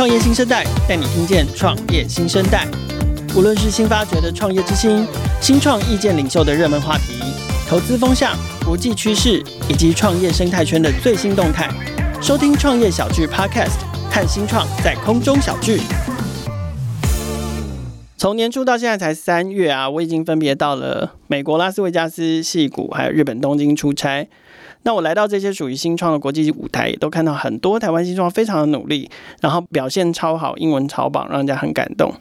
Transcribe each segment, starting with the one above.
创业新生代带你听见创业新生代，无论是新发掘的创业之星、新创意见领袖的热门话题、投资风向、国际趋势以及创业生态圈的最新动态，收听创业小聚 Podcast，看新创在空中小聚。从年初到现在才三月啊，我已经分别到了美国拉斯维加斯、矽谷，还有日本东京出差。那我来到这些属于新创的国际舞台，也都看到很多台湾新创非常的努力，然后表现超好，英文超棒，让人家很感动。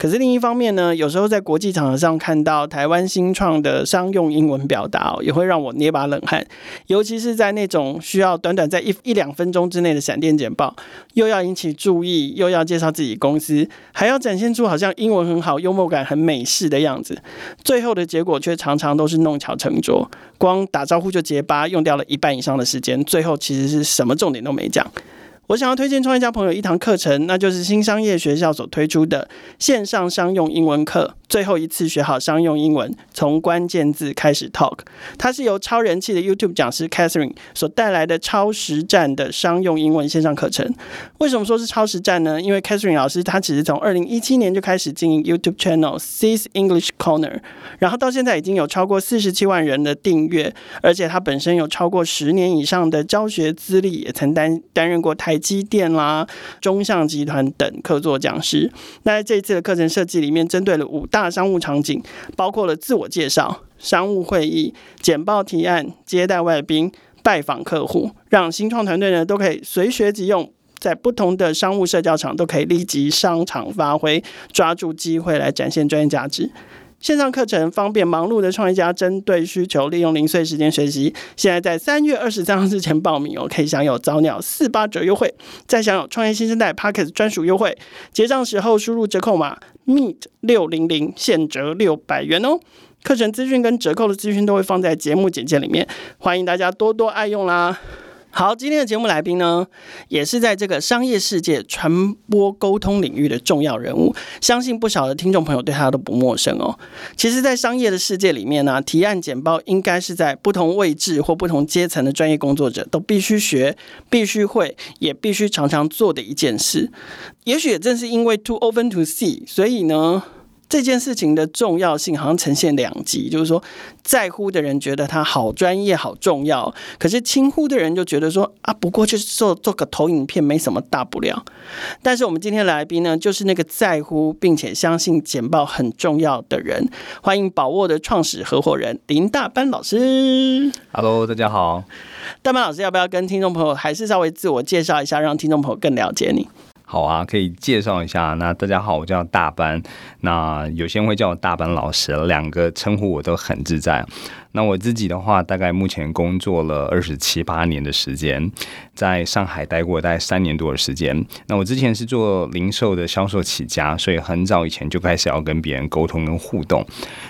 可是另一方面呢，有时候在国际场合上看到台湾新创的商用英文表达哦，也会让我捏把冷汗。尤其是在那种需要短短在一一两分钟之内的闪电简报，又要引起注意，又要介绍自己公司，还要展现出好像英文很好、幽默感很美式的样子，最后的结果却常常都是弄巧成拙，光打招呼就结巴，用掉了一半以上的时间，最后其实是什么重点都没讲。我想要推荐创业家朋友一堂课程，那就是新商业学校所推出的线上商用英文课。最后一次学好商用英文，从关键字开始 talk。它是由超人气的 YouTube 讲师 Catherine 所带来的超实战的商用英文线上课程。为什么说是超实战呢？因为 Catherine 老师她其实从二零一七年就开始经营 YouTube channel C's English Corner，然后到现在已经有超过四十七万人的订阅，而且她本身有超过十年以上的教学资历，也曾担担任过台积电啦、中向集团等客座讲师。那在这一次的课程设计里面，针对了五大大商务场景包括了自我介绍、商务会议、简报提案、接待外宾、拜访客户，让新创团队呢都可以随学即用，在不同的商务社交场都可以立即上场发挥，抓住机会来展现专业价值。线上课程方便忙碌的创业家针对需求，利用零碎时间学习。现在在三月二十三号之前报名哦，可以享有早鸟四八折优惠，再享有创业新生代 Podcast 专属优惠。结账时候输入折扣码 Meet 六零零，现折六百元哦。课程资讯跟折扣的资讯都会放在节目简介里面，欢迎大家多多爱用啦。好，今天的节目来宾呢，也是在这个商业世界传播沟通领域的重要人物，相信不少的听众朋友对他都不陌生哦。其实，在商业的世界里面呢、提案简报应该是在不同位置或不同阶层的专业工作者都必须学、必须会，也必须常常做的一件事。也许也正是因为 too often to see，所以呢。这件事情的重要性好像呈现两极，就是说，在乎的人觉得他好专业、好重要，可是轻忽的人就觉得说啊，不过就是做做个投影片，没什么大不了。但是我们今天的来宾呢，就是那个在乎并且相信简报很重要的人。欢迎宝沃的创始合伙人林大班老师。Hello，大家好。大班老师要不要跟听众朋友还是稍微自我介绍一下，让听众朋友更了解你？好啊，可以介绍一下。那大家好，我叫大班。那有些人会叫我大班老师，两个称呼我都很自在。那我自己的话，大概目前工作了二十七八年的时间，在上海待过大概三年多的时间。那我之前是做零售的销售起家，所以很早以前就开始要跟别人沟通跟互动。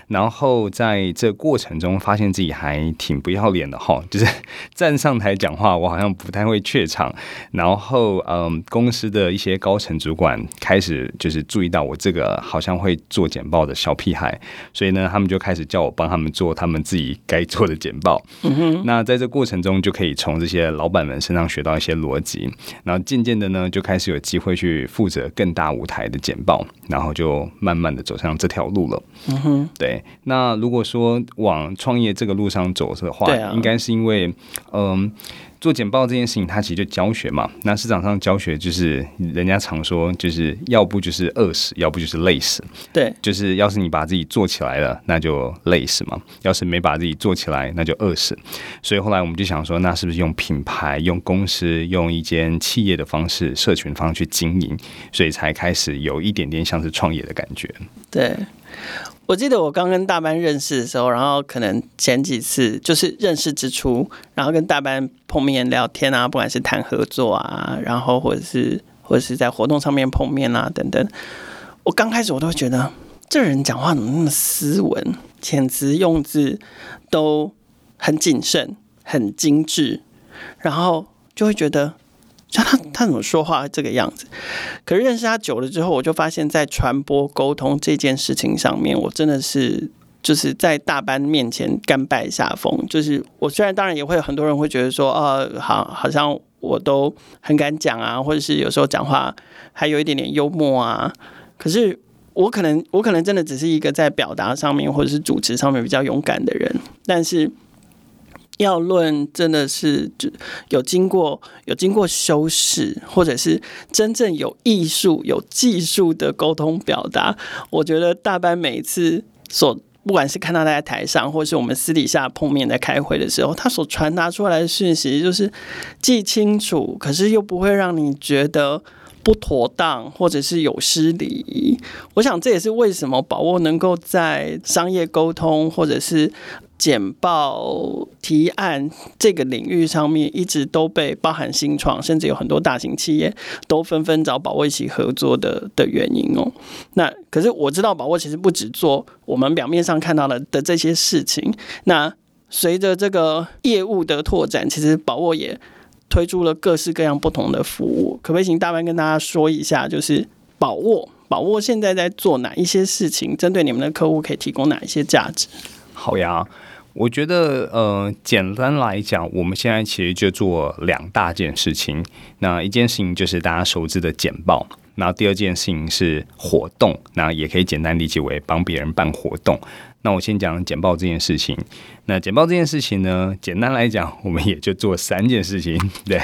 然后在这过程中，发现自己还挺不要脸的哈，就是站上台讲话，我好像不太会怯场。然后嗯，公司的一些高层主管开始就是注意到我这个好像会做简报的小屁孩，所以呢，他们就开始叫我帮他们做他们自己。该做的简报，嗯哼，那在这过程中就可以从这些老板们身上学到一些逻辑，然后渐渐的呢，就开始有机会去负责更大舞台的简报，然后就慢慢的走上这条路了。嗯哼，对。那如果说往创业这个路上走的话，应该是因为，嗯。做简报这件事情，它其实就教学嘛。那市场上教学就是人家常说，就是要不就是饿死，要不就是累死。对，就是要是你把自己做起来了，那就累死嘛；要是没把自己做起来，那就饿死。所以后来我们就想说，那是不是用品牌、用公司、用一间企业的方式、社群方式去经营，所以才开始有一点点像是创业的感觉。对。我记得我刚跟大班认识的时候，然后可能前几次就是认识之初，然后跟大班碰面聊天啊，不管是谈合作啊，然后或者是或者是在活动上面碰面啊等等，我刚开始我都会觉得这人讲话怎么那么斯文，遣词用字都很谨慎、很精致，然后就会觉得。像他，他怎么说话这个样子？可是认识他久了之后，我就发现，在传播沟通这件事情上面，我真的是就是在大班面前甘拜下风。就是我虽然当然也会有很多人会觉得说，呃，好，好像我都很敢讲啊，或者是有时候讲话还有一点点幽默啊。可是我可能我可能真的只是一个在表达上面或者是主持上面比较勇敢的人，但是要论真的是就有经过有经过修饰，或者是真正有艺术有技术的沟通表达，我觉得大班每一次所。不管是看到他在台上，或是我们私底下碰面在开会的时候，他所传达出来的讯息，就是既清楚，可是又不会让你觉得不妥当，或者是有失礼仪。我想这也是为什么宝沃能够在商业沟通，或者是。简报提案这个领域上面，一直都被包含新创，甚至有很多大型企业都纷纷找宝沃一起合作的的原因哦。那可是我知道宝沃其实不只做我们表面上看到的的这些事情。那随着这个业务的拓展，其实宝沃也推出了各式各样不同的服务。可不可以请大班跟大家说一下，就是宝沃宝沃现在在做哪一些事情？针对你们的客户，可以提供哪一些价值？好呀。我觉得，呃，简单来讲，我们现在其实就做两大件事情。那一件事情就是大家熟知的简报，然后第二件事情是活动，那也可以简单理解为帮别人办活动。那我先讲简报这件事情。那简报这件事情呢，简单来讲，我们也就做三件事情，对，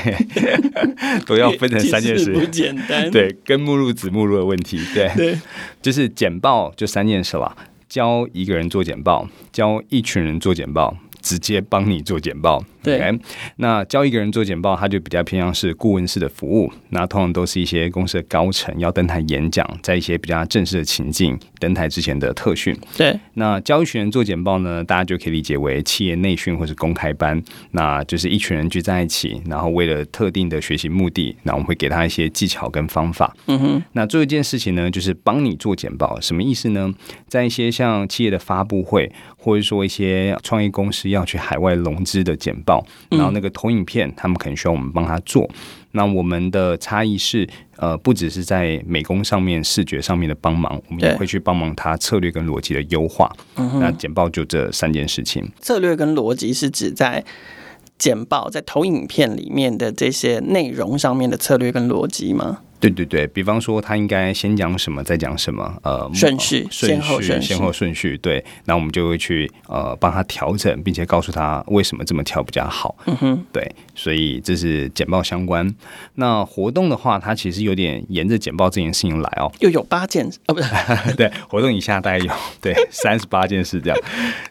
都要分成三件事，不简单，对，跟目录子目录的问题，对，对，就是简报就三件事了。教一个人做简报，教一群人做简报，直接帮你做简报。对，okay? 那教一个人做简报，他就比较偏向是顾问式的服务。那通常都是一些公司的高层要登台演讲，在一些比较正式的情境登台之前的特训。对，那教一群人做简报呢，大家就可以理解为企业内训或是公开班。那就是一群人聚在一起，然后为了特定的学习目的，那我们会给他一些技巧跟方法。嗯哼，那做一件事情呢，就是帮你做简报，什么意思呢？在一些像企业的发布会，或者说一些创业公司要去海外融资的简报。然后那个投影片，他们可能需要我们帮他做。那我们的差异是，呃，不只是在美工上面、视觉上面的帮忙，我们也会去帮忙他策略跟逻辑的优化。那简报就这三件事情。策略跟逻辑是指在简报、在投影片里面的这些内容上面的策略跟逻辑吗？对对对，比方说他应该先讲什么，再讲什么，呃，顺序、顺序、先后顺序、先后顺序，对，那我们就会去呃帮他调整，并且告诉他为什么这么调比较好。嗯哼，对，所以这是简报相关。那活动的话，它其实有点沿着简报这件事情来哦，又有八件哦，不是，对，活动以下大概有对 三十八件事这样。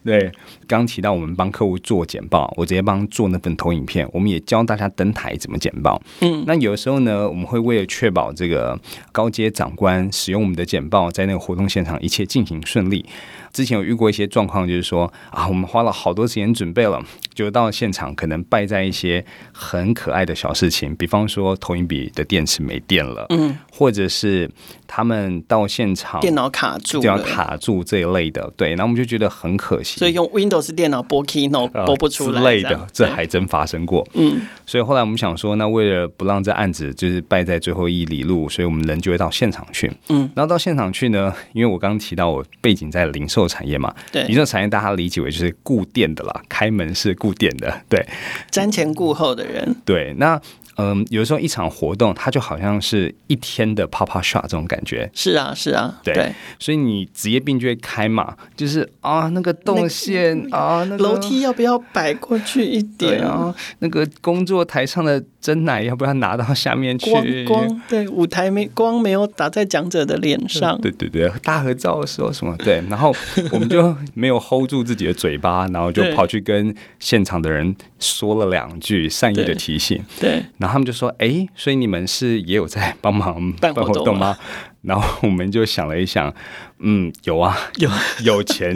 对，刚提到我们帮客户做简报，我直接帮做那份投影片，我们也教大家登台怎么简报。嗯，那有的时候呢，我们会为了确保这个高阶长官使用我们的简报，在那个活动现场一切进行顺利。之前有遇过一些状况，就是说啊，我们花了好多时间准备了，就到现场可能败在一些很可爱的小事情，比方说投影笔的电池没电了，嗯，或者是他们到现场电脑卡住，电脑卡住这一类的，对，然后我们就觉得很可惜，所以用 Windows 电脑播 Keynote 播不出来、呃、之类的，这还真发生过，嗯，所以后来我们想说，那为了不让这案子就是败在最后一里路，所以我们人就会到现场去，嗯，然后到现场去呢，因为我刚刚提到我背景在零售产业嘛，对，零售产业大家理解为就是顾店的啦，开门是顾店的，对，瞻前顾后的人，对，那。嗯，有的时候一场活动，它就好像是一天的 pop up shot 这种感觉。是啊，是啊，对。对所以你职业病就会开嘛，就是啊，那个动线、那个、啊，那个楼梯要不要摆过去一点啊？那个工作台上的真奶要不要拿到下面去？光光对，舞台没光没有打在讲者的脸上。对对对，大合照的时候什么？对，然后我们就没有 hold 住自己的嘴巴，然后就跑去跟现场的人说了两句善意的提醒。对。对然后他们就说：“哎，所以你们是也有在帮忙办活动吗？”然后我们就想了一想，嗯，有啊，有 有钱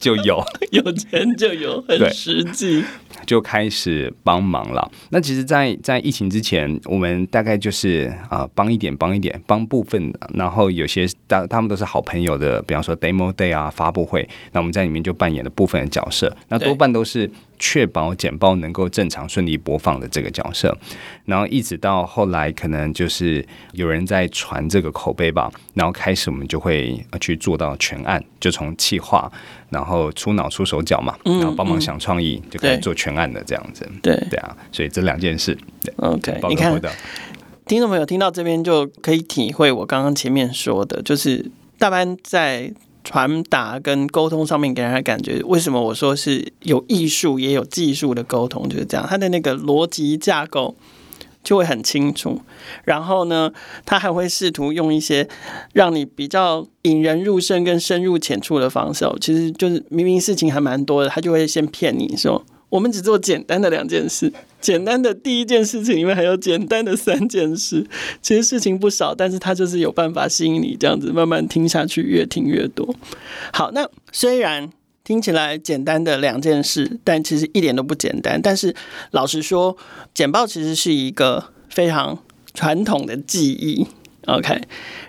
就有，有钱就有，很实际，就开始帮忙了。那其实在，在疫情之前，我们大概就是啊、帮一点，帮一点，帮部分的。然后有些大他们都是好朋友的，比方说 demo day 啊，发布会，那我们在里面就扮演了部分的角色。那多半都是。确保简报能够正常顺利播放的这个角色。然后一直到后来，可能就是有人在传这个口碑吧，然后开始我们就会去做到全案，就从企划，然后出脑出手脚嘛，然后帮忙想创意，就可以做全案的这样子。对。对啊，所以这两件事，OK，你看，听众朋友听到这边就可以体会我刚刚前面说的，就是大班在传达跟沟通上面给人的感觉，为什么我说是有艺术也有技术的沟通，就是这样，他的那个逻辑架构。就会很清楚，然后呢，他还会试图用一些让你比较引人入胜跟深入浅出的方式。其实就是明明事情还蛮多的，他就会先骗你说，我们只做简单的两件事，简单的第一件事情里面还有简单的三件事，其实事情不少，但是他就是有办法吸引你这样子慢慢听下去，越听越多。好，那虽然。听起来简单的两件事，但其实一点都不简单。但是老实说，简报其实是一个非常传统的技艺。OK，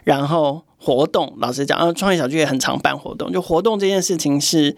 然后活动，老实讲，啊，创业小聚也很常办活动。就活动这件事情是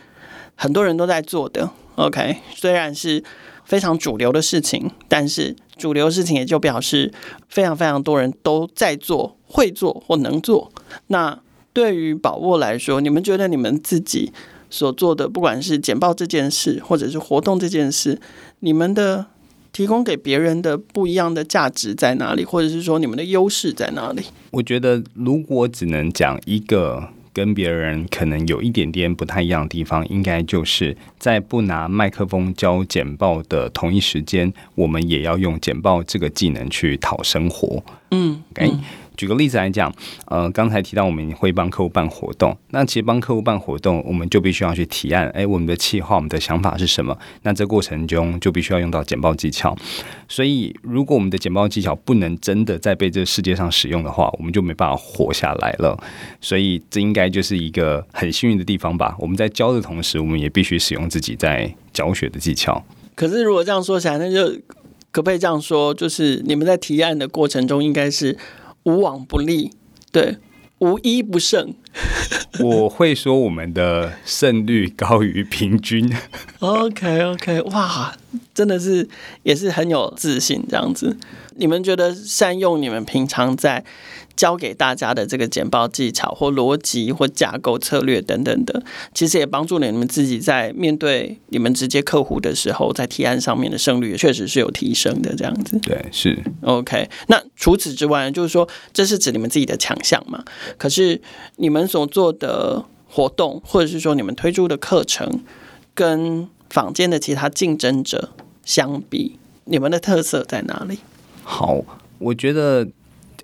很多人都在做的。OK，虽然是非常主流的事情，但是主流事情也就表示非常非常多人都在做、会做或能做。那对于宝沃来说，你们觉得你们自己？所做的，不管是简报这件事，或者是活动这件事，你们的提供给别人的不一样的价值在哪里？或者是说你们的优势在哪里？我觉得，如果只能讲一个跟别人可能有一点点不太一样的地方，应该就是在不拿麦克风教简报的同一时间，我们也要用简报这个技能去讨生活。嗯，OK。嗯举个例子来讲，呃，刚才提到我们会帮客户办活动，那其实帮客户办活动，我们就必须要去提案，哎，我们的计划，我们的想法是什么？那这过程中就必须要用到简报技巧。所以，如果我们的简报技巧不能真的在被这个世界上使用的话，我们就没办法活下来了。所以，这应该就是一个很幸运的地方吧？我们在教的同时，我们也必须使用自己在教学的技巧。可是，如果这样说起来，那就可不可以这样说？就是你们在提案的过程中，应该是。无往不利，对，无一不胜。我会说我们的胜率高于平均。OK OK，哇，真的是也是很有自信这样子。你们觉得善用你们平常在教给大家的这个简报技巧或逻辑或架构策略等等的，其实也帮助了你们自己在面对你们直接客户的时候，在提案上面的胜率确实是有提升的。这样子，对，是 OK。那除此之外，就是说这是指你们自己的强项嘛？可是你们所做的活动，或者是说你们推出的课程，跟坊间的其他竞争者相比，你们的特色在哪里？好，我觉得。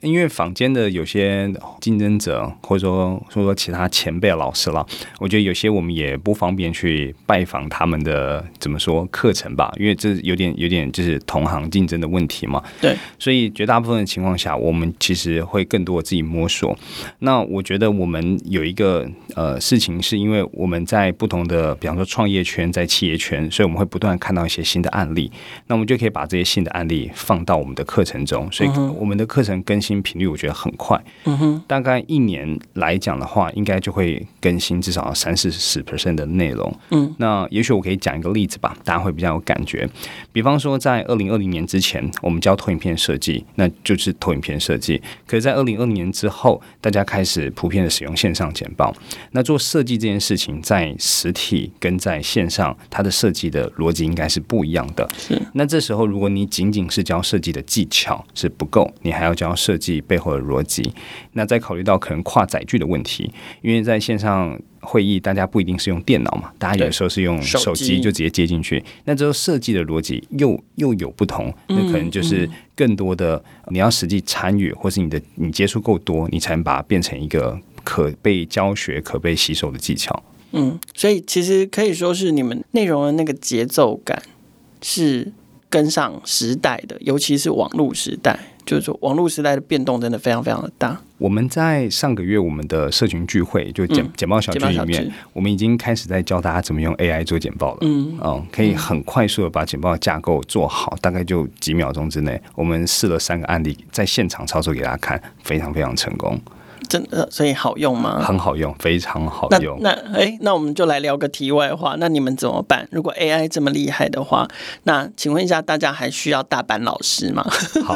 因为坊间的有些竞争者，或者说说说其他前辈老师了，我觉得有些我们也不方便去拜访他们的怎么说课程吧，因为这有点有点就是同行竞争的问题嘛。对，所以绝大部分的情况下，我们其实会更多自己摸索。那我觉得我们有一个呃事情，是因为我们在不同的，比方说创业圈，在企业圈，所以我们会不断看到一些新的案例，那我们就可以把这些新的案例放到我们的课程中，所以我们的课程更新。新频率我觉得很快，嗯哼，大概一年来讲的话，应该就会更新至少三四十 percent 的内容。嗯，那也许我可以讲一个例子吧，大家会比较有感觉。比方说，在二零二零年之前，我们教投影片设计，那就是投影片设计。可是，在二零二零年之后，大家开始普遍的使用线上简报。那做设计这件事情，在实体跟在线上，它的设计的逻辑应该是不一样的。是。那这时候，如果你仅仅是教设计的技巧是不够，你还要教设计。计背后的逻辑，那再考虑到可能跨载具的问题，因为在线上会议，大家不一定是用电脑嘛，大家有时候是用手机就直接接进去，那之后设计的逻辑又又有不同，那可能就是更多的你要实际参与，或是你的你接触够多，你才能把它变成一个可被教学、可被吸收的技巧。嗯，所以其实可以说是你们内容的那个节奏感是跟上时代的，尤其是网络时代。就是说，网络时代的变动真的非常非常的大。我们在上个月我们的社群聚会，就简简报小聚里面，我们已经开始在教大家怎么用 AI 做简报了。嗯，哦，可以很快速的把简报架构做好，大概就几秒钟之内。我们试了三个案例，在现场操作给大家看，非常非常成功。真的，所以好用吗？很好用，非常好用。那哎、欸，那我们就来聊个题外话。那你们怎么办？如果 AI 这么厉害的话，那请问一下，大家还需要大班老师吗？好，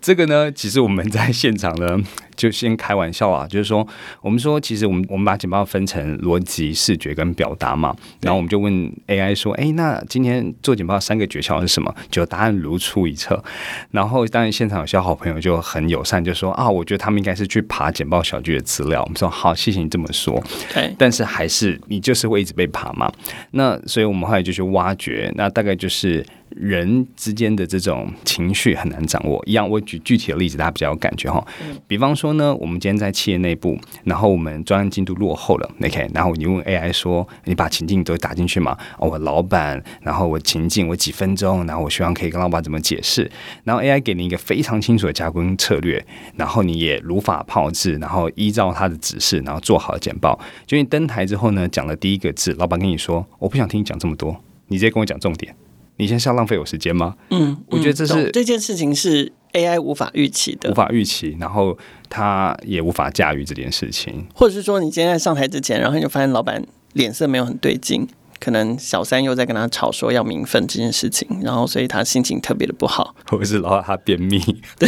这个呢，其实我们在现场呢。就先开玩笑啊，就是说，我们说，其实我们我们把简报分成逻辑、视觉跟表达嘛，然后我们就问 AI 说，哎，那今天做简报三个诀窍是什么？就答案如出一辙。然后当然现场有些好朋友就很友善，就说啊，我觉得他们应该是去爬简报小聚的资料。我们说好，谢谢你这么说。对，但是还是你就是会一直被爬嘛。那所以我们后来就去挖掘，那大概就是。人之间的这种情绪很难掌握。一样，我举具体的例子，大家比较有感觉哈。比方说呢，我们今天在企业内部，然后我们专案进度落后了，OK，然后你问 AI 说，你把情境都打进去嘛？哦，我老板，然后我情境，我几分钟，然后我希望可以跟老板怎么解释？然后 AI 给你一个非常清楚的加工策略，然后你也如法炮制，然后依照他的指示，然后做好简报。就你登台之后呢，讲了第一个字，老板跟你说，我不想听你讲这么多，你直接跟我讲重点。你现在是要浪费我时间吗？嗯，我觉得这是这件事情是 AI 无法预期的，无法预期，然后他也无法驾驭这件事情。或者是说，你今天在上台之前，然后你就发现老板脸色没有很对劲，可能小三又在跟他吵说要名分这件事情，然后所以他心情特别的不好，或者是老板他便秘，对，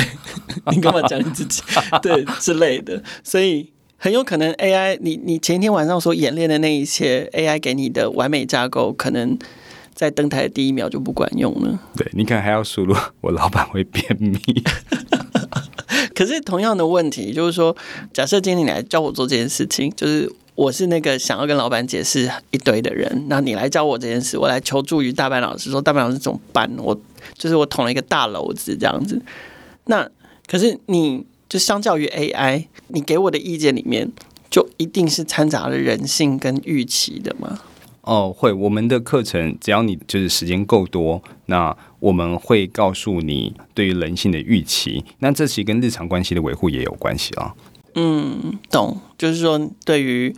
你干嘛讲你自己？对之类的，所以很有可能 AI，你你前一天晚上所演练的那一些，AI 给你的完美架构可能。在登台的第一秒就不管用了。对，你可能还要输入我老板会便秘。可是同样的问题就是说，假设今天你来教我做这件事情，就是我是那个想要跟老板解释一堆的人，那你来教我这件事，我来求助于大班老师，说大班老师怎么办？我就是我捅了一个大篓子这样子。那可是你就相较于 AI，你给我的意见里面就一定是掺杂了人性跟预期的吗？哦，会。我们的课程只要你就是时间够多，那我们会告诉你对于人性的预期。那这其实跟日常关系的维护也有关系啊。嗯，懂。就是说，对于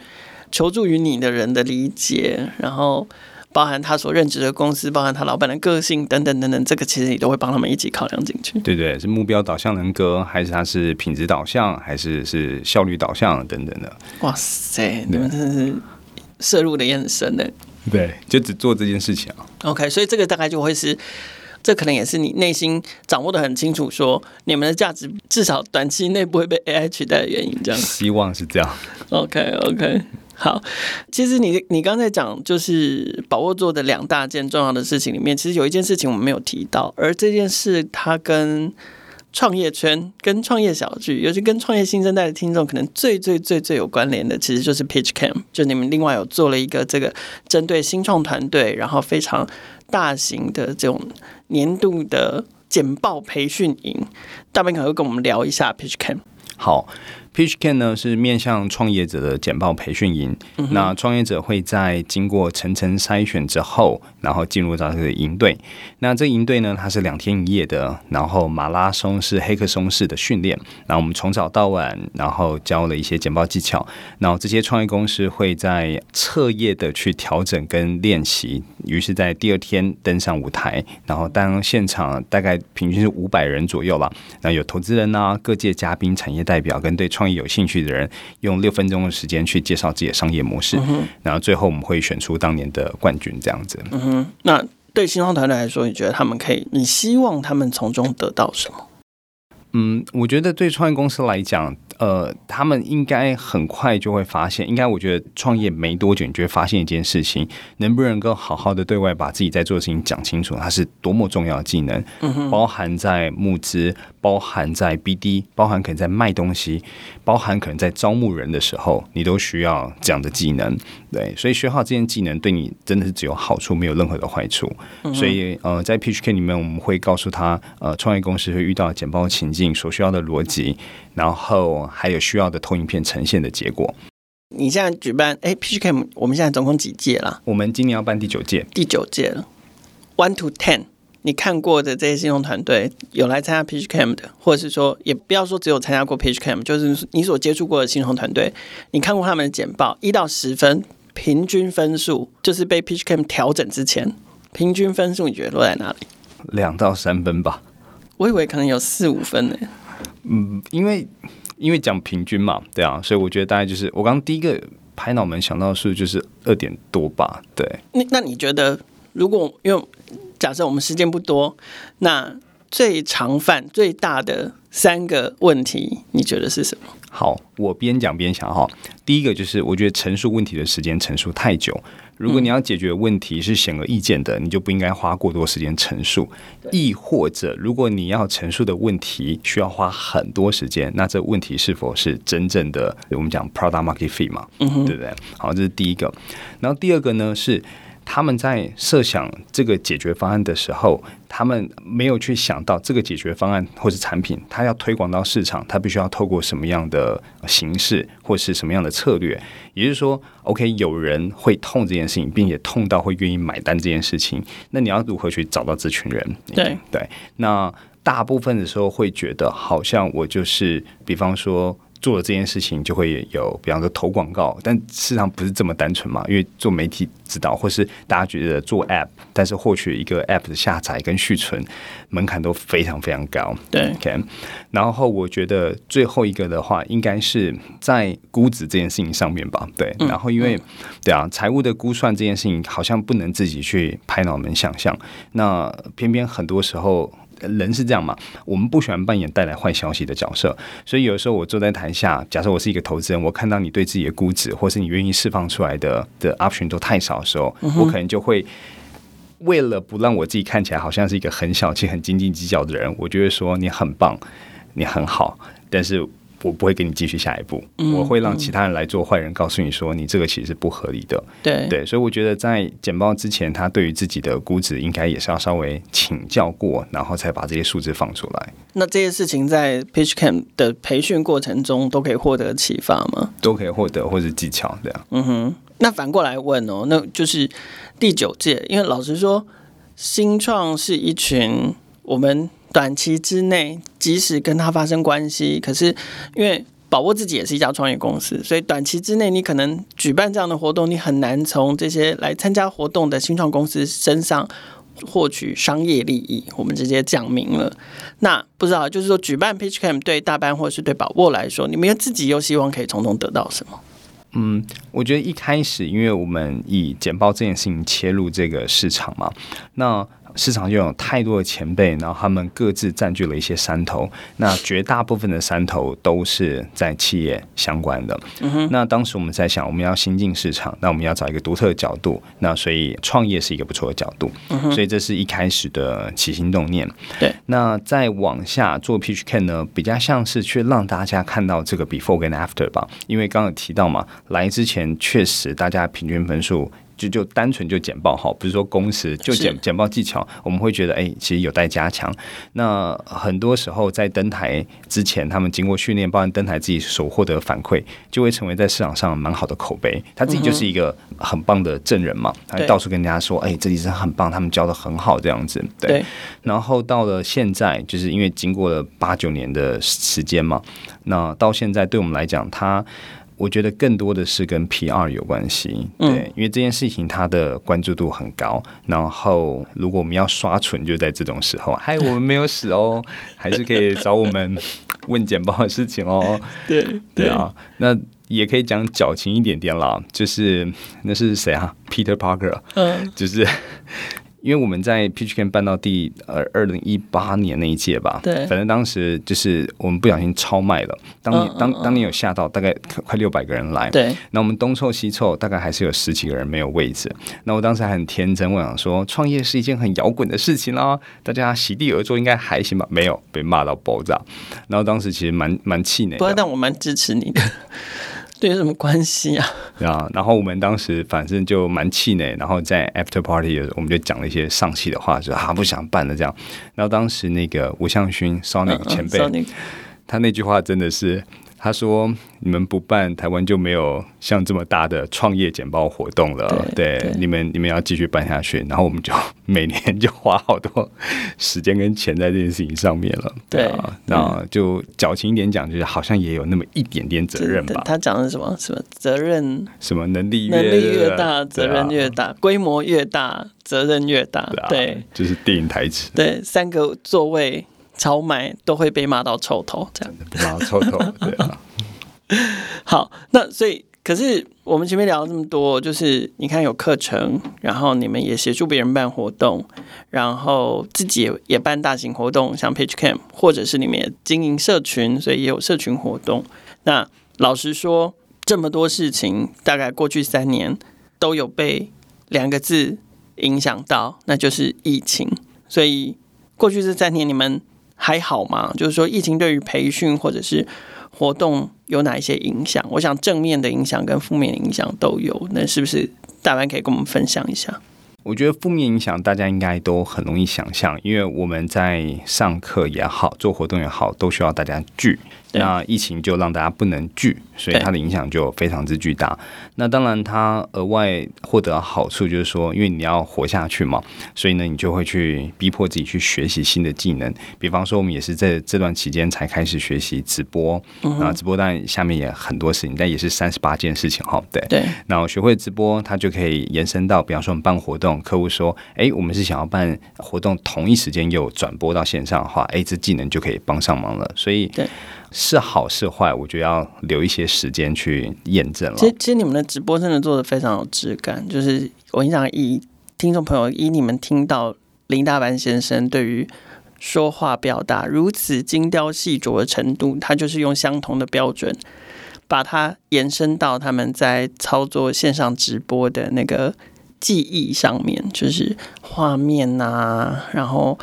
求助于你的人的理解，然后包含他所任职的公司，包含他老板的个性等等等等，这个其实你都会帮他们一起考量进去。对对，是目标导向人格，还是他是品质导向，还是是效率导向等等的？哇塞，你们真的是。摄入的也很深的，对，就只做这件事情啊。OK，所以这个大概就会是，这可能也是你内心掌握的很清楚，说你们的价值至少短期内不会被 AI 取代的原因，这样。希望是这样。OK，OK，好。其实你你刚才讲就是宝沃做的两大件重要的事情里面，其实有一件事情我们没有提到，而这件事它跟。创业圈跟创业小聚，尤其跟创业新生代的听众，可能最最最最有关联的，其实就是 Pitch Camp。就你们另外有做了一个这个针对新创团队，然后非常大型的这种年度的简报培训营，大斌可能会跟我们聊一下 Pitch Camp。好。Pitch Camp 呢是面向创业者的简报培训营，嗯、那创业者会在经过层层筛选之后，然后进入到这个营队。那这个营队呢，它是两天一夜的，然后马拉松式、黑客松式的训练。然后我们从早到晚，然后教了一些简报技巧。然后这些创业公司会在彻夜的去调整跟练习，于是，在第二天登上舞台。然后当现场大概平均是五百人左右吧，那有投资人啊，各界嘉宾、产业代表跟对创业有兴趣的人用六分钟的时间去介绍自己的商业模式，嗯，然后最后我们会选出当年的冠军，这样子。嗯哼，那对新创团队来说，你觉得他们可以？你希望他们从中得到什么？嗯，我觉得对创业公司来讲。呃，他们应该很快就会发现，应该我觉得创业没多久，你就会发现一件事情，能不能够好好的对外把自己在做的事情讲清楚，它是多么重要的技能，包含在募资，包含在 BD，包含可能在卖东西，包含可能在招募人的时候，你都需要这样的技能。对，所以学好这件技能对你真的是只有好处，没有任何的坏处。所以呃，在 Camp 里面，我们会告诉他，呃，创业公司会遇到简报情境所需要的逻辑，然后还有需要的投影片呈现的结果。你现在举办哎 Camp，我们现在总共几届了？我们今年要办第九届，第九届了。One to ten，你看过的这些新创团队有来参加 Pitch Camp 的，或者是说，也不要说只有参加过 Pitch Camp，就是你所接触过的新创团队，你看过他们的简报，一到十分。平均分数就是被 Pitch Camp 调整之前，平均分数你觉得落在哪里？两到三分吧。我以为可能有四五分呢。嗯，因为因为讲平均嘛，对啊，所以我觉得大概就是我刚刚第一个拍脑门想到的数就是二点多吧，对。那那你觉得，如果因为假设我们时间不多，那最常犯最大的三个问题，你觉得是什么？好，我边讲边想哈。第一个就是，我觉得陈述问题的时间陈述太久。如果你要解决问题是显而易见的，你就不应该花过多时间陈述。亦或者，如果你要陈述的问题需要花很多时间，那这问题是否是真正的我们讲 product market fit 嘛？对不对？好，这是第一个。然后第二个呢是。他们在设想这个解决方案的时候，他们没有去想到这个解决方案或是产品，它要推广到市场，它必须要透过什么样的形式或是什么样的策略。也就是说，OK，有人会痛这件事情，并且痛到会愿意买单这件事情，那你要如何去找到这群人？对对，那大部分的时候会觉得，好像我就是，比方说。做了这件事情就会有，比方说投广告，但事实上不是这么单纯嘛。因为做媒体指导，或是大家觉得做 App，但是获取一个 App 的下载跟续存门槛都非常非常高。对，OK。然后我觉得最后一个的话，应该是在估值这件事情上面吧。对，然后因为对啊，财务的估算这件事情好像不能自己去拍脑门想象，那偏偏很多时候。人是这样嘛？我们不喜欢扮演带来坏消息的角色，所以有时候我坐在台下，假设我是一个投资人，我看到你对自己的估值，或是你愿意释放出来的的 option 都太少的时候，我可能就会为了不让我自己看起来好像是一个很小气、很斤斤计较的人，我就会说你很棒，你很好，但是。我不会给你继续下一步，嗯、我会让其他人来做坏人，告诉你说你这个其实是不合理的。对对，所以我觉得在简报之前，他对于自己的估值应该也是要稍微请教过，然后才把这些数字放出来。那这些事情在 Pitch Camp 的培训过程中都可以获得启发吗？都可以获得，或者技巧这样。嗯哼，那反过来问哦，那就是第九届，因为老实说，新创是一群我们。短期之内，即使跟他发生关系，可是因为宝沃自己也是一家创业公司，所以短期之内你可能举办这样的活动，你很难从这些来参加活动的新创公司身上获取商业利益。我们直接讲明了。那不知道，就是说举办 Pitch Camp 对大班或是对宝沃来说，你们自己又希望可以从中得到什么？嗯，我觉得一开始，因为我们以简报这件事情切入这个市场嘛，那。市场就有太多的前辈，然后他们各自占据了一些山头。那绝大部分的山头都是在企业相关的。嗯。那当时我们在想，我们要新进市场，那我们要找一个独特的角度。那所以创业是一个不错的角度。嗯。所以这是一开始的起心动念。对。那再往下做 Pitch Camp 呢，比较像是去让大家看到这个 Before 跟 After 吧。因为刚刚有提到嘛，来之前确实大家平均分数。就就单纯就简报好，不是说公司就简简报技巧，我们会觉得哎、欸，其实有待加强。那很多时候在登台之前，他们经过训练，包含登台自己所获得的反馈，就会成为在市场上蛮好的口碑。他自己就是一个很棒的证人嘛，他到处跟人家说，哎、欸，这里是很棒，他们教的很好这样子。对。对然后到了现在，就是因为经过了八九年的时间嘛，那到现在对我们来讲，他。我觉得更多的是跟 PR 有关系，对，因为这件事情它的关注度很高。然后，如果我们要刷存，就在这种时候，嗨，我们没有死哦，还是可以找我们问简报的事情哦。对对啊，那也可以讲矫情一点点啦，就是那是谁啊？Peter Parker，嗯，就是。因为我们在 Pitch Camp 办到第呃二零一八年那一届吧，对，反正当时就是我们不小心超卖了，当年、嗯、当当年有吓到大概快六百个人来，对，那我们东凑西凑，大概还是有十几个人没有位置。那我当时还很天真，我想说创业是一件很摇滚的事情啦，大家席地而坐应该还行吧？没有，被骂到爆炸。然后当时其实蛮蛮气馁，不，但我蛮支持你的。对，有什么关系啊？啊，然后我们当时反正就蛮气馁，然后在 After Party 的时候，我们就讲了一些丧气的话，说啊不想办了这样。然后当时那个吴向勋 Sonic 前辈，嗯嗯、他那句话真的是。他说：“你们不办，台湾就没有像这么大的创业简报活动了。对，对，你们你们要继续办下去。然后我们就 每年就花好多时间跟钱在这件事情上面了。对啊，那就矫情一点讲，就是好像也有那么一点点责任吧。他讲的什么什么责任？什么能力越能力越大，责任越大，规模越大，责任越大。对，就是电影台词。对，三个座位。”超卖都会被骂到臭头，这样骂到臭头，对啊。好，那所以可是我们前面聊了这么多，就是你看有课程，然后你们也协助别人办活动，然后自己也也办大型活动，像 PageCamp，或者是你们也经营社群，所以也有社群活动。那老实说，这么多事情，大概过去三年都有被两个字影响到，那就是疫情。所以过去这三年你们还好吗？就是说，疫情对于培训或者是活动有哪一些影响？我想正面的影响跟负面的影响都有。那是不是大班可以跟我们分享一下？我觉得负面影响大家应该都很容易想象，因为我们在上课也好，做活动也好，都需要大家聚。那疫情就让大家不能聚，所以它的影响就非常之巨大。那当然，它额外获得好处就是说，因为你要活下去嘛，所以呢，你就会去逼迫自己去学习新的技能。比方说，我们也是在这段期间才开始学习直播，啊，直播当然下面也很多事情，但也是三十八件事情哈。对对。那我学会直播，它就可以延伸到，比方说我们办活动，客户说，哎，我们是想要办活动，同一时间又转播到线上的话，哎，这技能就可以帮上忙了。所以对。是好是坏，我觉得要留一些时间去验证了。其实，其实你们的直播真的做的非常有质感。就是我印象，以听众朋友，以你们听到林大班先生对于说话表达如此精雕细琢的程度，他就是用相同的标准，把它延伸到他们在操作线上直播的那个技艺上面，就是画面啊，然后。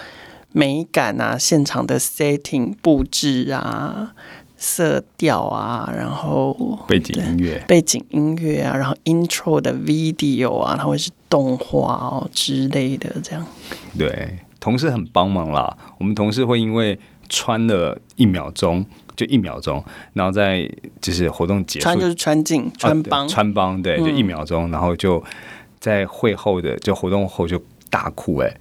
美感啊，现场的 setting 布置啊，色调啊，然后背景音乐，背景音乐啊，然后 intro 的 video 啊，它会是动画哦之类的，这样。对，同事很帮忙啦。我们同事会因为穿了一秒钟，就一秒钟，然后在就是活动结束，穿就是穿进穿帮、啊、穿帮，对，就一秒钟，嗯、然后就在会后的就活动后就大哭哎、欸。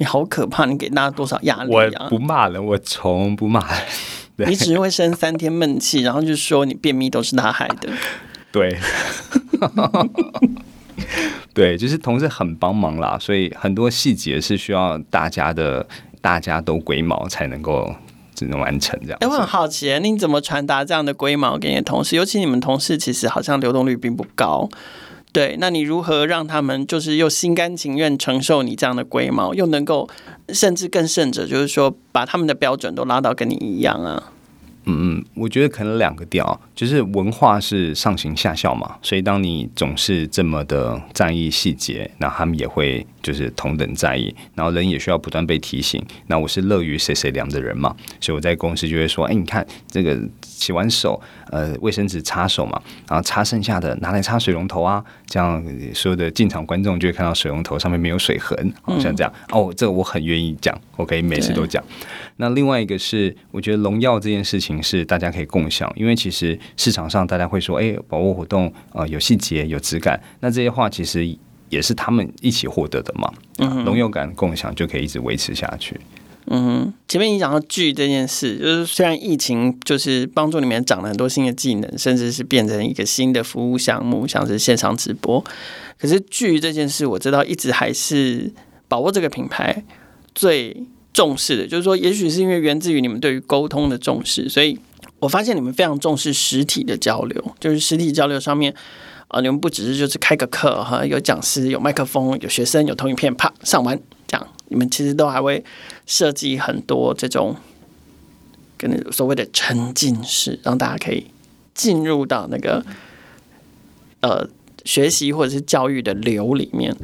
你好可怕！你给大家多少压力啊？我不骂人，我从不骂人。你只会生三天闷气，然后就说你便秘都是他害的。对，对，就是同事很帮忙啦，所以很多细节是需要大家的，大家都龟毛才能够只能完成这样。哎，我很好奇，你怎么传达这样的龟毛给你的同事？尤其你们同事其实好像流动率并不高。对，那你如何让他们就是又心甘情愿承受你这样的龟毛，又能够甚至更甚者，就是说把他们的标准都拉到跟你一样啊？嗯嗯，我觉得可能两个调，就是文化是上行下效嘛，所以当你总是这么的在意细节，那他们也会就是同等在意，然后人也需要不断被提醒。那我是乐于谁谁凉的人嘛，所以我在公司就会说，哎，你看这个洗完手，呃，卫生纸擦手嘛，然后擦剩下的拿来擦水龙头啊，这样所有的进场观众就会看到水龙头上面没有水痕，好像这样。哦，这个我很愿意讲，我可以每次都讲。那另外一个是，我觉得荣耀这件事情是大家可以共享，因为其实市场上大家会说，哎，宝沃活动啊、呃，有细节、有质感，那这些话其实也是他们一起获得的嘛。嗯，荣耀感共享就可以一直维持下去。嗯哼，前面你讲到剧这件事，就是虽然疫情就是帮助你们长了很多新的技能，甚至是变成一个新的服务项目，像是线上直播，可是剧这件事，我知道一直还是宝沃这个品牌最。重视的，就是说，也许是因为源自于你们对于沟通的重视，所以我发现你们非常重视实体的交流。就是实体交流上面，啊、你们不只是就是开个课哈，有讲师、有麦克风、有学生、有投影片，啪上完这样，你们其实都还会设计很多这种跟所谓的沉浸式，让大家可以进入到那个呃学习或者是教育的流里面。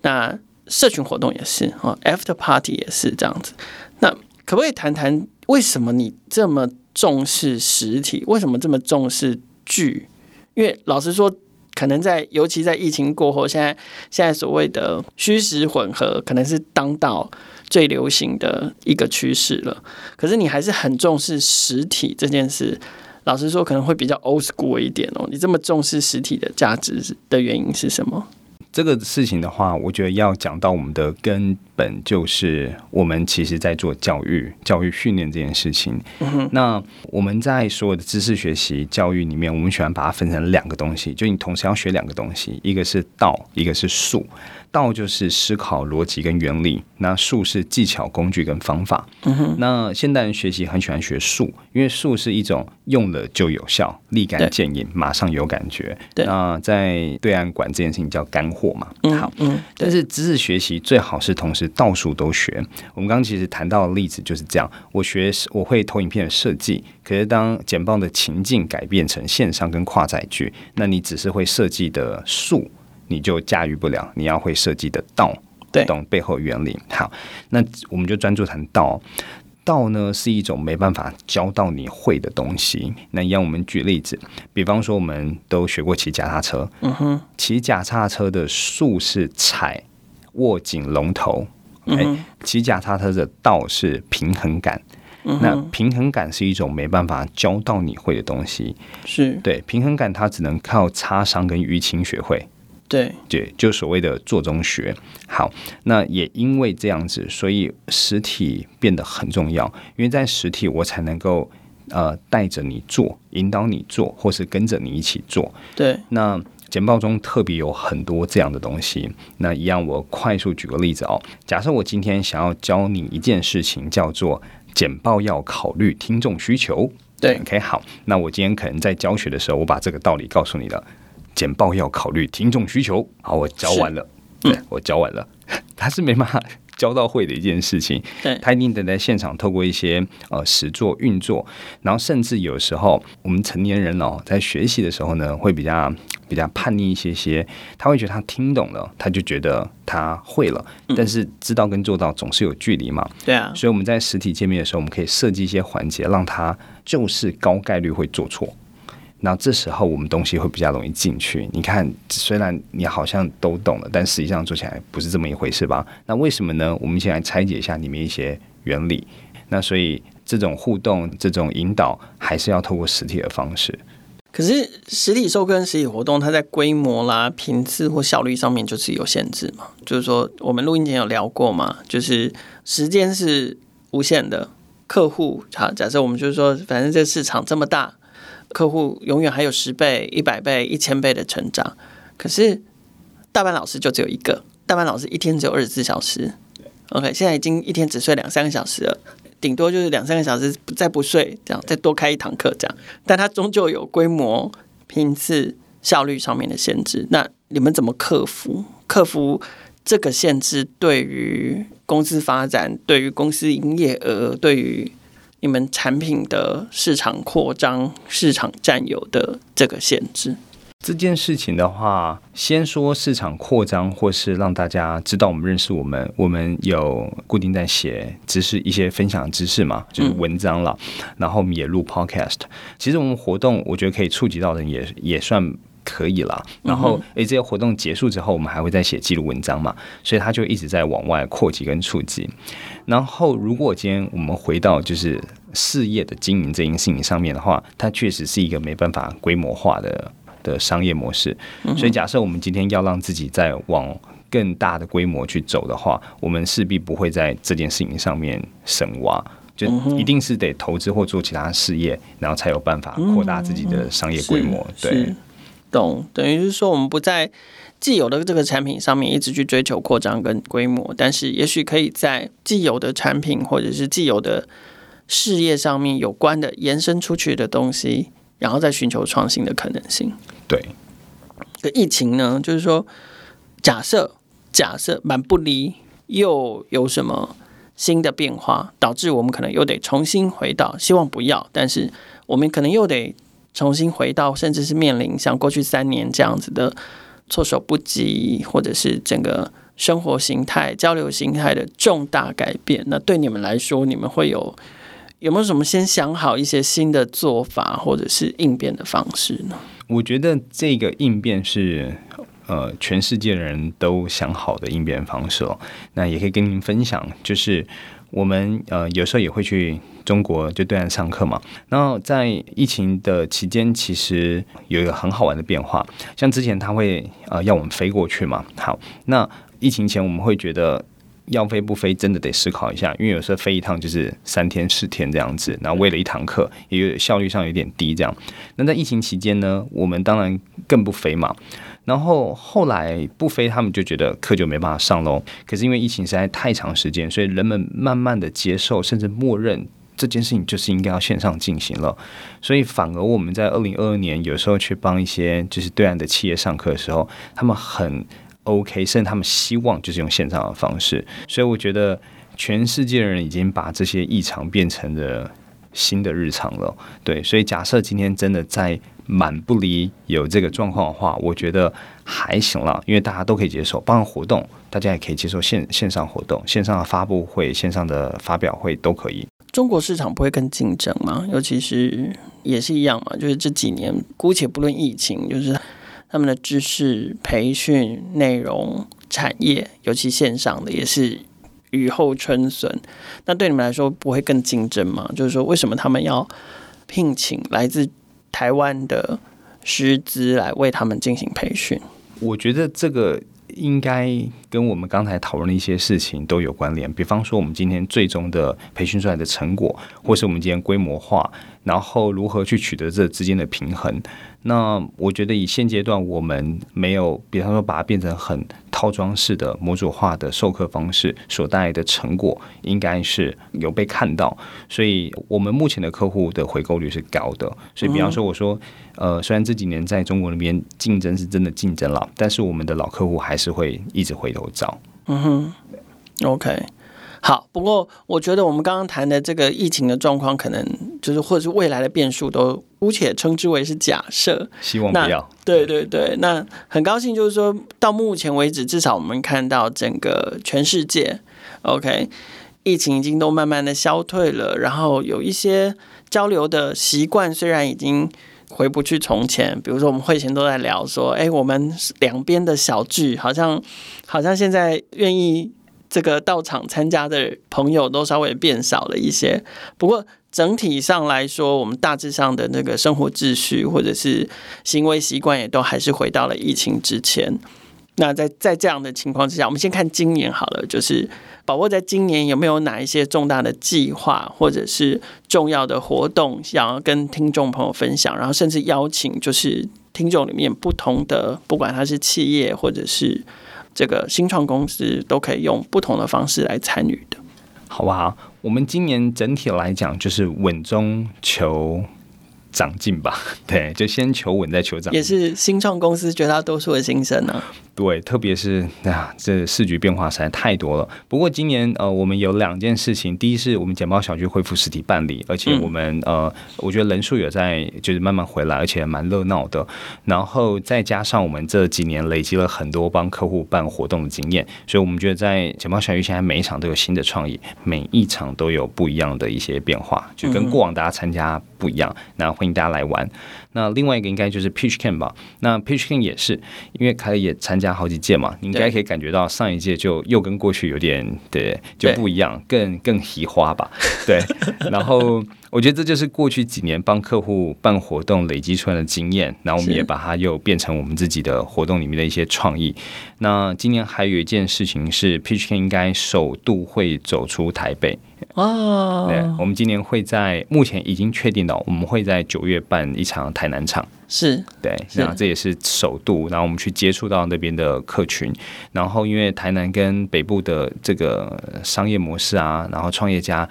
那社群活动也是啊，After Party 也是这样子。那可不可以谈谈为什么你这么重视实体？为什么这么重视聚？因为老实说，可能在尤其在疫情过后，现在现在所谓的虚实混合，可能是当道最流行的一个趋势了。可是你还是很重视实体这件事。老实说，可能会比较 old school 一点哦。你这么重视实体的价值的原因是什么？这个事情的话，我觉得要讲到我们的根本，就是我们其实在做教育、教育训练这件事情。嗯。那我们在所有的知识学习教育里面，我们喜欢把它分成两个东西，就你同时要学两个东西，一个是道，一个是术。道就是思考逻辑跟原理，那术是技巧、工具跟方法。嗯哼。那现代人学习很喜欢学术，因为术是一种用了就有效、立竿见影、马上有感觉。对。那在对岸管这件事情叫干货嘛。嗯。好。嗯。但是知识学习最好是同时道术都学。我们刚刚其实谈到的例子就是这样。我学我会投影片的设计，可是当简报的情境改变成线上跟跨载具，那你只是会设计的术。你就驾驭不了，你要会设计的道，对，懂背后原理。好，那我们就专注谈道。道呢是一种没办法教到你会的东西。那让我们举例子，比方说我们都学过骑脚踏车，嗯哼，骑脚踏车的术是踩、握紧龙头。哎、嗯，骑脚踏车的道是平衡感。嗯、那平衡感是一种没办法教到你会的东西。是对平衡感，它只能靠擦伤跟淤青学会。对，对，就所谓的做中学。好，那也因为这样子，所以实体变得很重要。因为在实体，我才能够呃带着你做，引导你做，或是跟着你一起做。对，那简报中特别有很多这样的东西。那一样，我快速举个例子哦。假设我今天想要教你一件事情，叫做简报要考虑听众需求。对，OK，好。那我今天可能在教学的时候，我把这个道理告诉你了。简报要考虑听众需求。好，我教完了，对，我教完了，他是没办法教到会的一件事情。对，他一定得在现场透过一些呃实作运作，然后甚至有时候我们成年人哦，在学习的时候呢，会比较比较叛逆一些些。他会觉得他听懂了，他就觉得他会了，但是知道跟做到总是有距离嘛。对啊，所以我们在实体见面的时候，我们可以设计一些环节，让他就是高概率会做错。那这时候我们东西会比较容易进去。你看，虽然你好像都懂了，但实际上做起来不是这么一回事吧？那为什么呢？我们先来拆解一下里面一些原理。那所以这种互动、这种引导，还是要透过实体的方式。可是实体授课、实体活动，它在规模啦、频次或效率上面就是有限制嘛？就是说，我们录音前有聊过嘛？就是时间是无限的，客户好，假设我们就是说，反正这市场这么大。客户永远还有十倍、一百倍、一千倍的成长，可是大班老师就只有一个，大班老师一天只有二十四小时。OK，现在已经一天只睡两三个小时了，顶多就是两三个小时再不睡，这样再多开一堂课这样。但他终究有规模、频次、效率上面的限制。那你们怎么克服？克服这个限制，对于公司发展、对于公司营业额、对于你们产品的市场扩张、市场占有的这个限制，这件事情的话，先说市场扩张，或是让大家知道我们认识我们。我们有固定在写知识，一些分享知识嘛，就是文章了。嗯、然后我们也录 Podcast。其实我们活动，我觉得可以触及到的人也也算。可以了，然后诶，这些活动结束之后，我们还会再写记录文章嘛，所以它就一直在往外扩及跟触及。然后，如果今天我们回到就是事业的经营这件事情上面的话，它确实是一个没办法规模化的的商业模式。所以，假设我们今天要让自己再往更大的规模去走的话，我们势必不会在这件事情上面深挖，就一定是得投资或做其他事业，然后才有办法扩大自己的商业规模。对。懂，等于是说，我们不在既有的这个产品上面一直去追求扩张跟规模，但是也许可以在既有的产品或者是既有的事业上面有关的延伸出去的东西，然后再寻求创新的可能性。对，这疫情呢，就是说，假设假设蛮不离，又有什么新的变化，导致我们可能又得重新回到，希望不要，但是我们可能又得。重新回到，甚至是面临像过去三年这样子的措手不及，或者是整个生活形态、交流形态的重大改变。那对你们来说，你们会有有没有什么先想好一些新的做法，或者是应变的方式呢？我觉得这个应变是呃全世界的人都想好的应变方式哦。那也可以跟您分享，就是我们呃有时候也会去中国就对岸上课嘛。然后在疫情的期间，其实有一个很好玩的变化，像之前他会呃要我们飞过去嘛。好，那疫情前我们会觉得。要飞不飞，真的得思考一下，因为有时候飞一趟就是三天四天这样子，然后为了一堂课，也有效率上有点低这样。那在疫情期间呢，我们当然更不飞嘛。然后后来不飞，他们就觉得课就没办法上喽。可是因为疫情实在太长时间，所以人们慢慢的接受，甚至默认这件事情就是应该要线上进行了。所以反而我们在二零二二年有时候去帮一些就是对岸的企业上课的时候，他们很。OK，甚至他们希望就是用线上的方式，所以我觉得全世界的人已经把这些异常变成了新的日常了。对，所以假设今天真的在满不离有这个状况的话，我觉得还行了，因为大家都可以接受，包括活动，大家也可以接受线线上活动、线上的发布会、线上的发表会都可以。中国市场不会更竞争吗？尤其是也是一样嘛，就是这几年，姑且不论疫情，就是。他们的知识培训内容产业，尤其线上的也是雨后春笋。那对你们来说不会更竞争吗？就是说，为什么他们要聘请来自台湾的师资来为他们进行培训？我觉得这个应该跟我们刚才讨论的一些事情都有关联。比方说，我们今天最终的培训出来的成果，或是我们今天规模化，然后如何去取得这之间的平衡。那我觉得以现阶段我们没有，比方说把它变成很套装式的模组化的授课方式，所带来的成果应该是有被看到，所以我们目前的客户的回购率是高的。所以比方说我说，呃，虽然这几年在中国那边竞争是真的竞争了，但是我们的老客户还是会一直回头找。嗯哼，OK。好，不过我觉得我们刚刚谈的这个疫情的状况，可能就是或者是未来的变数，都姑且称之为是假设。希望不要。对对对，那很高兴，就是说到目前为止，至少我们看到整个全世界，OK，疫情已经都慢慢的消退了，然后有一些交流的习惯，虽然已经回不去从前，比如说我们会前都在聊说，哎，我们两边的小聚，好像好像现在愿意。这个到场参加的朋友都稍微变少了一些，不过整体上来说，我们大致上的那个生活秩序或者是行为习惯也都还是回到了疫情之前。那在在这样的情况之下，我们先看今年好了，就是宝沃在今年有没有哪一些重大的计划或者是重要的活动想要跟听众朋友分享，然后甚至邀请就是听众里面不同的，不管他是企业或者是。这个新创公司都可以用不同的方式来参与的，好不好？我们今年整体来讲，就是稳中求长进吧。对，就先求稳，再求长。也是新创公司绝大多数的心声呢、啊。对，特别是啊，这市局变化实在太多了。不过今年呃，我们有两件事情。第一是我们简报小区恢复实体办理，而且我们、嗯、呃，我觉得人数也在就是慢慢回来，而且蛮热闹的。然后再加上我们这几年累积了很多帮客户办活动的经验，所以我们觉得在简报小区现在每一场都有新的创意，每一场都有不一样的一些变化，就跟过往大家参加不一样。那欢迎大家来玩。那另外一个应该就是 PitchCamp 吧。那 PitchCamp 也是，因为凯也参加好几届嘛，你应该可以感觉到上一届就又跟过去有点对就不一样，更更奇花吧。对，然后我觉得这就是过去几年帮客户办活动累积出来的经验，然后我们也把它又变成我们自己的活动里面的一些创意。那今年还有一件事情是 PitchCamp 应该首度会走出台北。哦，对，我们今年会在目前已经确定了，我们会在九月办一场台南场，是对，那这也是首度，然后我们去接触到那边的客群，然后因为台南跟北部的这个商业模式啊，然后创业家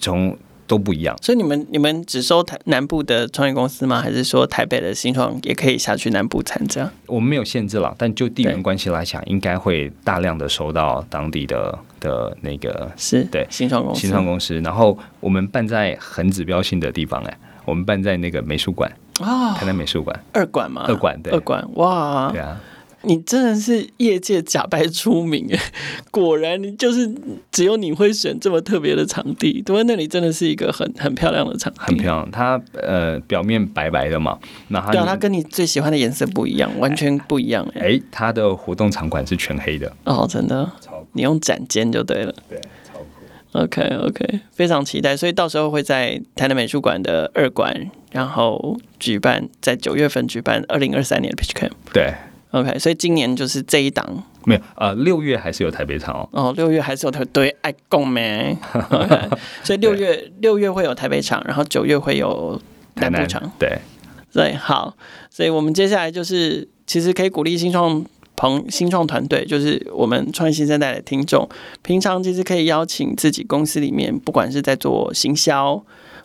从。都不一样，所以你们你们只收台南部的创业公司吗？还是说台北的新创也可以下去南部参加？我们没有限制了，但就地缘关系来讲，应该会大量的收到当地的的那个是对新创公司，新创公司。然后我们办在很指标性的地方，哎，我们办在那个美术馆啊，台南美术馆二馆吗？二馆对，二馆哇，对啊。你真的是业界假白出名哎！果然，你就是只有你会选这么特别的场地。对，那里真的是一个很很漂亮的场地，很漂亮。它呃表面白白的嘛，那它对啊，它跟你最喜欢的颜色不一样，完全不一样哎。哎，它的活动场馆是全黑的哦，真的，你用展间就对了。对，超。OK OK，非常期待，所以到时候会在台南美术馆的二馆，然后举办在九月份举办二零二三年的 Pitch Camp。对。OK，所以今年就是这一档没有呃，六月还是有台北场哦。哦，六月还是有台对爱共没？OK，所以六月六月会有台北场，然后九月会有南部场。对对，好，所以我们接下来就是其实可以鼓励新创朋新创团队，就是我们创业新生代的听众，平常其实可以邀请自己公司里面，不管是在做行销，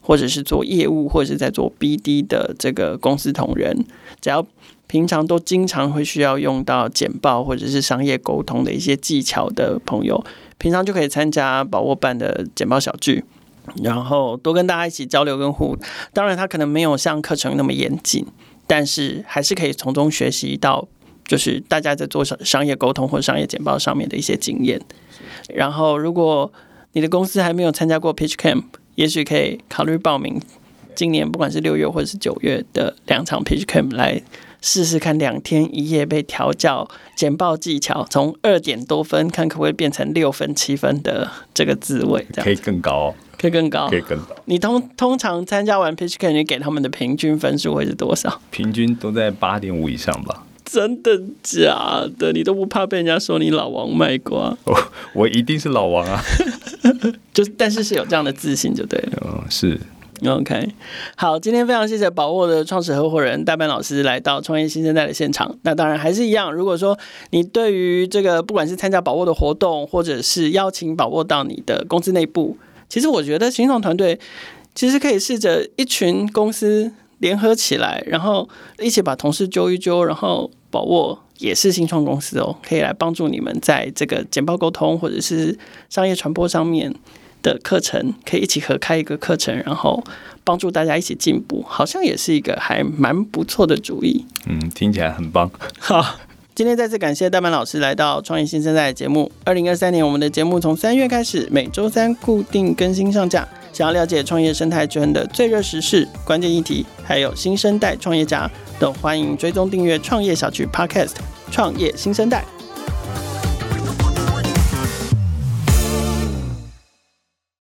或者是做业务，或者是在做 BD 的这个公司同仁，只要。平常都经常会需要用到简报或者是商业沟通的一些技巧的朋友，平常就可以参加宝沃办的简报小聚，然后多跟大家一起交流跟互。当然，他可能没有像课程那么严谨，但是还是可以从中学习到，就是大家在做商商业沟通或商业简报上面的一些经验。然后，如果你的公司还没有参加过 Pitch Camp，也许可以考虑报名今年不管是六月或者是九月的两场 Pitch Camp 来。试试看两天一夜被调教简报技巧，从二点多分看可不可以变成六分七分的这个滋味，这样可以更高，哦，可以更高，可以更高。你通通常参加完 Pitch Camp，你给他们的平均分数会是多少？平均都在八点五以上吧。真的假的？你都不怕被人家说你老王卖瓜？我我一定是老王啊！就是但是是有这样的自信就对了。嗯，是。OK，好，今天非常谢谢宝沃的创始合伙人大班老师来到创业新生代的现场。那当然还是一样，如果说你对于这个不管是参加宝沃的活动，或者是邀请宝沃到你的公司内部，其实我觉得行动团队其实可以试着一群公司联合起来，然后一起把同事揪一揪，然后宝沃也是新创公司哦，可以来帮助你们在这个简报沟通或者是商业传播上面。的课程可以一起合开一个课程，然后帮助大家一起进步，好像也是一个还蛮不错的主意。嗯，听起来很棒。好，今天再次感谢大满老师来到创业新生代节目。二零二三年，我们的节目从三月开始，每周三固定更新上架。想要了解创业生态圈的最热时事、关键议题，还有新生代创业家，都欢迎追踪订阅创业小区 Podcast《创业新生代》。